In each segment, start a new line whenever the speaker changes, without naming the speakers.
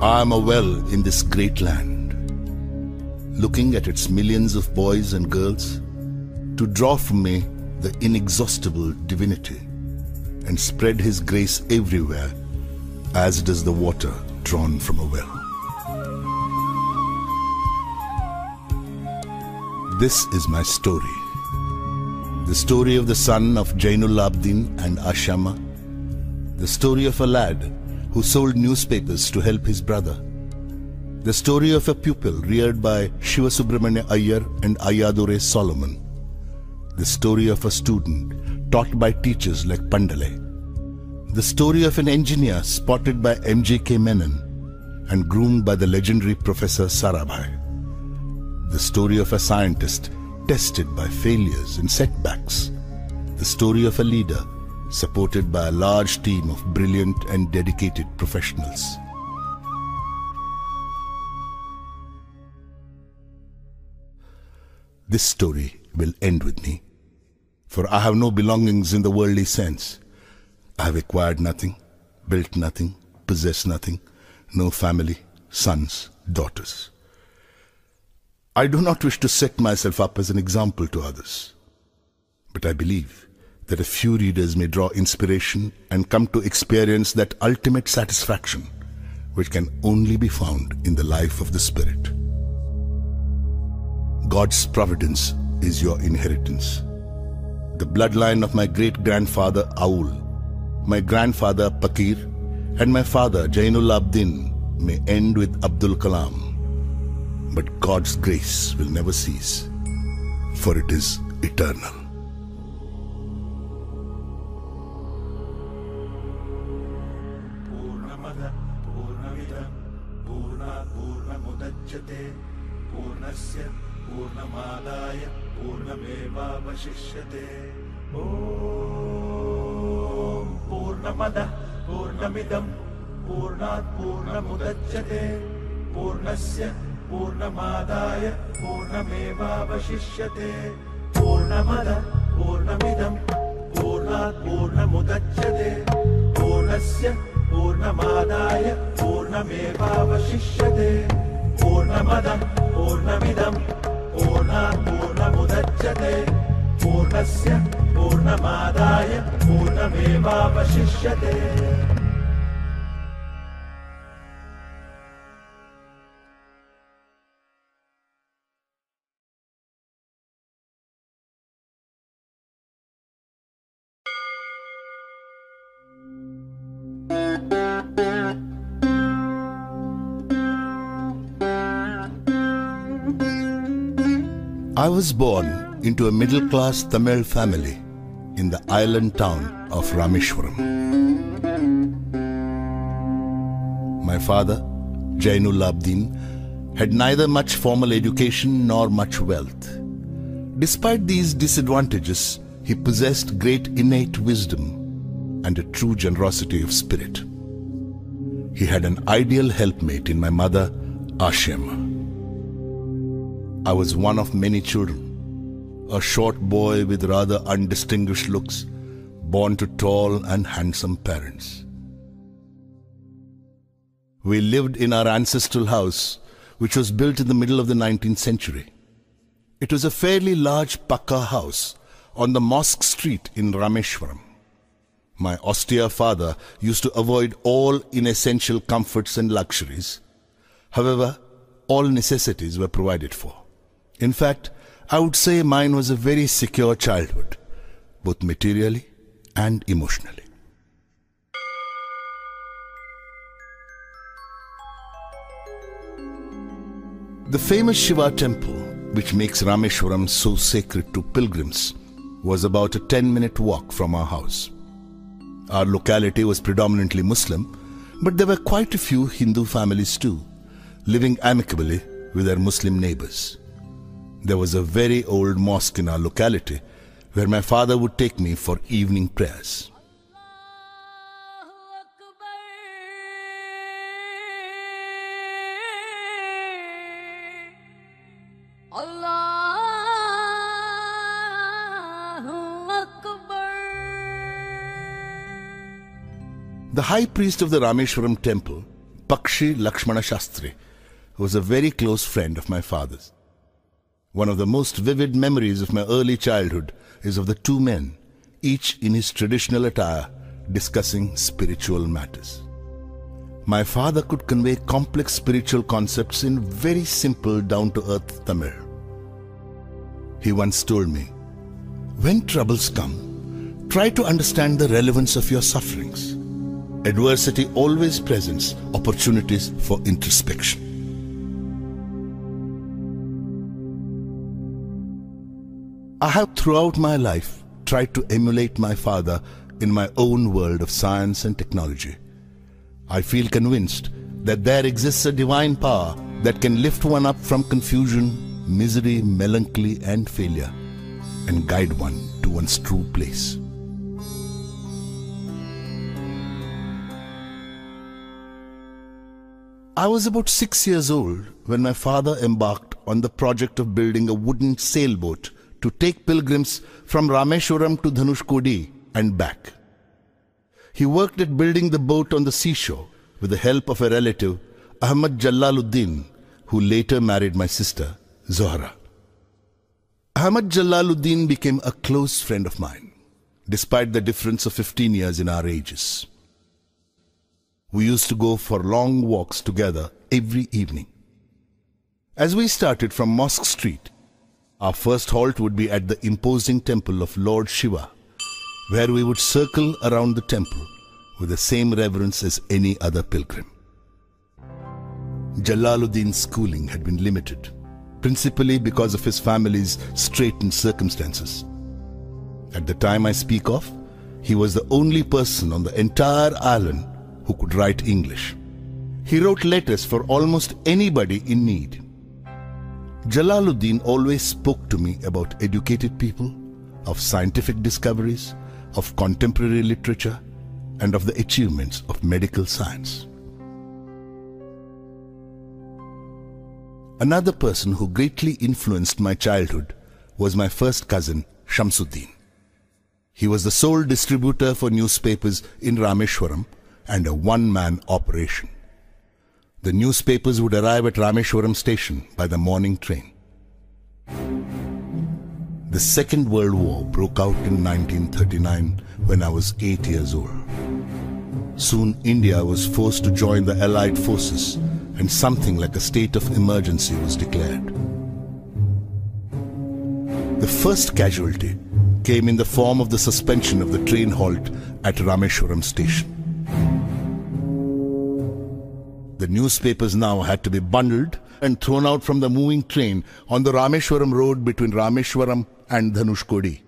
I am a well in this great land, looking at its millions of boys and girls to draw from me the inexhaustible divinity and spread His grace everywhere as does the water drawn from a well. This is my story. The story of the son of Jainul Abdin and Ashama. The story of a lad who sold newspapers to help his brother. The story of a pupil reared by Shiva Subramanya Iyer and Iyadurai Solomon. The story of a student taught by teachers like Pandalai. The story of an engineer spotted by M.G.K. Menon and groomed by the legendary Professor Sarabhai. The story of a scientist tested by failures and setbacks. The story of a leader supported by a large team of brilliant and dedicated professionals. This story will end with me, for I have no belongings in the worldly sense. I have acquired nothing, built nothing, possessed nothing, no family, sons, daughters. I do not wish to set myself up as an example to others, but I believe that a few readers may draw inspiration and come to experience that ultimate satisfaction which can only be found in the life of the Spirit. God's providence is your inheritance. The bloodline of my great grandfather Avul, my grandfather Pakir, and my father Jainul Abdin may end with Abdul Kalam. But God's grace will never cease, for it is eternal.
पूर्णमादाय पूर्णमेवावशिष्यते। ॐ पूर्णमदः पूर्णमिदं पूर्णात् पूर्णमुदच्यते। पूर्णस्य पूर्णमादाय पूर्णमेवावशिष्यते। पूर्णमदः पूर्णमिदं पूर्णात् पूर्णमुदच्यते। पूर्णस्य पूर्णमादाय पूर्णमेवावशिष्यते। पूर्णमदः पूर्णमिदं पूर्णमुदच्यते पूर्णस्य पूर्णमादाय पूर्णमेवावशिष्यते
I was born into a middle class Tamil family in the island town of Rameshwaram. My father, Jainul Abdin, had neither much formal education nor much wealth. Despite these disadvantages, he possessed great innate wisdom and a true generosity of spirit. He had an ideal helpmate in my mother, Ashima. I was one of many children, a short boy with rather undistinguished looks, born to tall and handsome parents. We lived in our ancestral house, which was built in the middle of the 19th century. It was a fairly large Pakka house on the Mosque Street in Rameshwaram. My austere father used to avoid all inessential comforts and luxuries. However, all necessities were provided for. In fact, I would say mine was a very secure childhood, both materially and emotionally. The famous Shiva temple, which makes Rameshwaram so sacred to pilgrims, was about a 10 minute walk from our house. Our locality was predominantly Muslim, but there were quite a few Hindu families too, living amicably with their Muslim neighbors. There was a very old mosque in our locality where my father would take me for evening prayers. The high priest of the Rameshwaram temple, Pakshi Lakshmana Shastri, was a very close friend of my father's. One of the most vivid memories of my early childhood is of the two men, each in his traditional attire, discussing spiritual matters. My father could convey complex spiritual concepts in very simple, down to earth Tamil. He once told me, When troubles come, try to understand the relevance of your sufferings. Adversity always presents opportunities for introspection. I have throughout my life tried to emulate my father in my own world of science and technology. I feel convinced that there exists a divine power that can lift one up from confusion, misery, melancholy, and failure and guide one to one's true place. I was about six years old when my father embarked on the project of building a wooden sailboat to take pilgrims from Rameshwaram to Dhanushkodi and back. He worked at building the boat on the seashore with the help of a relative, Ahmad Jalaluddin, who later married my sister, Zohra. Ahmad Jalaluddin became a close friend of mine, despite the difference of 15 years in our ages. We used to go for long walks together every evening. As we started from Mosque Street, our first halt would be at the imposing temple of Lord Shiva, where we would circle around the temple with the same reverence as any other pilgrim. Jalaluddin's schooling had been limited, principally because of his family's straitened circumstances. At the time I speak of, he was the only person on the entire island who could write English. He wrote letters for almost anybody in need. Jalaluddin always spoke to me about educated people, of scientific discoveries, of contemporary literature, and of the achievements of medical science. Another person who greatly influenced my childhood was my first cousin, Shamsuddin. He was the sole distributor for newspapers in Rameshwaram and a one man operation. The newspapers would arrive at Rameshwaram station by the morning train. The Second World War broke out in 1939 when I was eight years old. Soon India was forced to join the Allied forces and something like a state of emergency was declared. The first casualty came in the form of the suspension of the train halt at Rameshwaram station. The newspapers now had to be bundled and thrown out from the moving train on the Rameshwaram road between Rameshwaram and Dhanushkodi.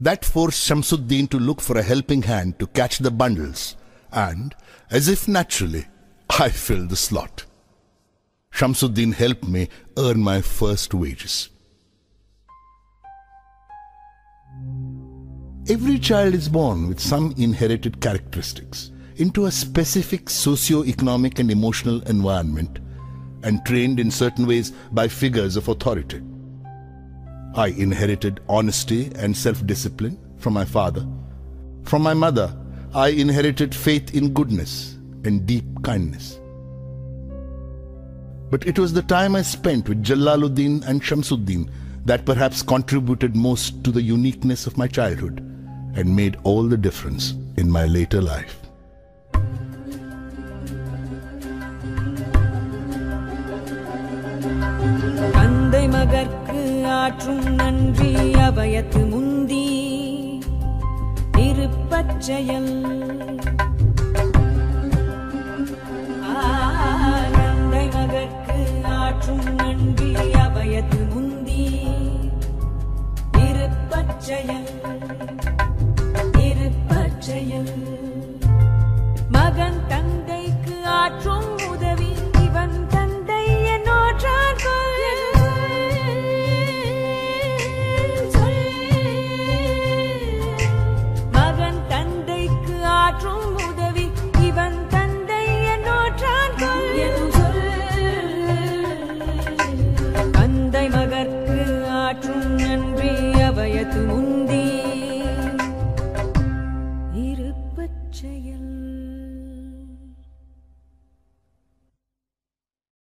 That forced Shamsuddin to look for a helping hand to catch the bundles, and, as if naturally, I filled the slot. Shamsuddin helped me earn my first wages. Every child is born with some inherited characteristics into a specific socio-economic and emotional environment and trained in certain ways by figures of authority. I inherited honesty and self-discipline from my father. From my mother, I inherited faith in goodness and deep kindness. But it was the time I spent with Jalaluddin and Shamsuddin that perhaps contributed most to the uniqueness of my childhood and made all the difference in my later life.
தந்தை மகற்கு ஆற்றும் நன்றி அபயத்து முந்தி. திருப்பச்செயல். தந்தை மகற்கு ஆற்றும் நன்றி அபயத்து முந்தி. திருப்பச்செயல் திருப்பச்செயல்.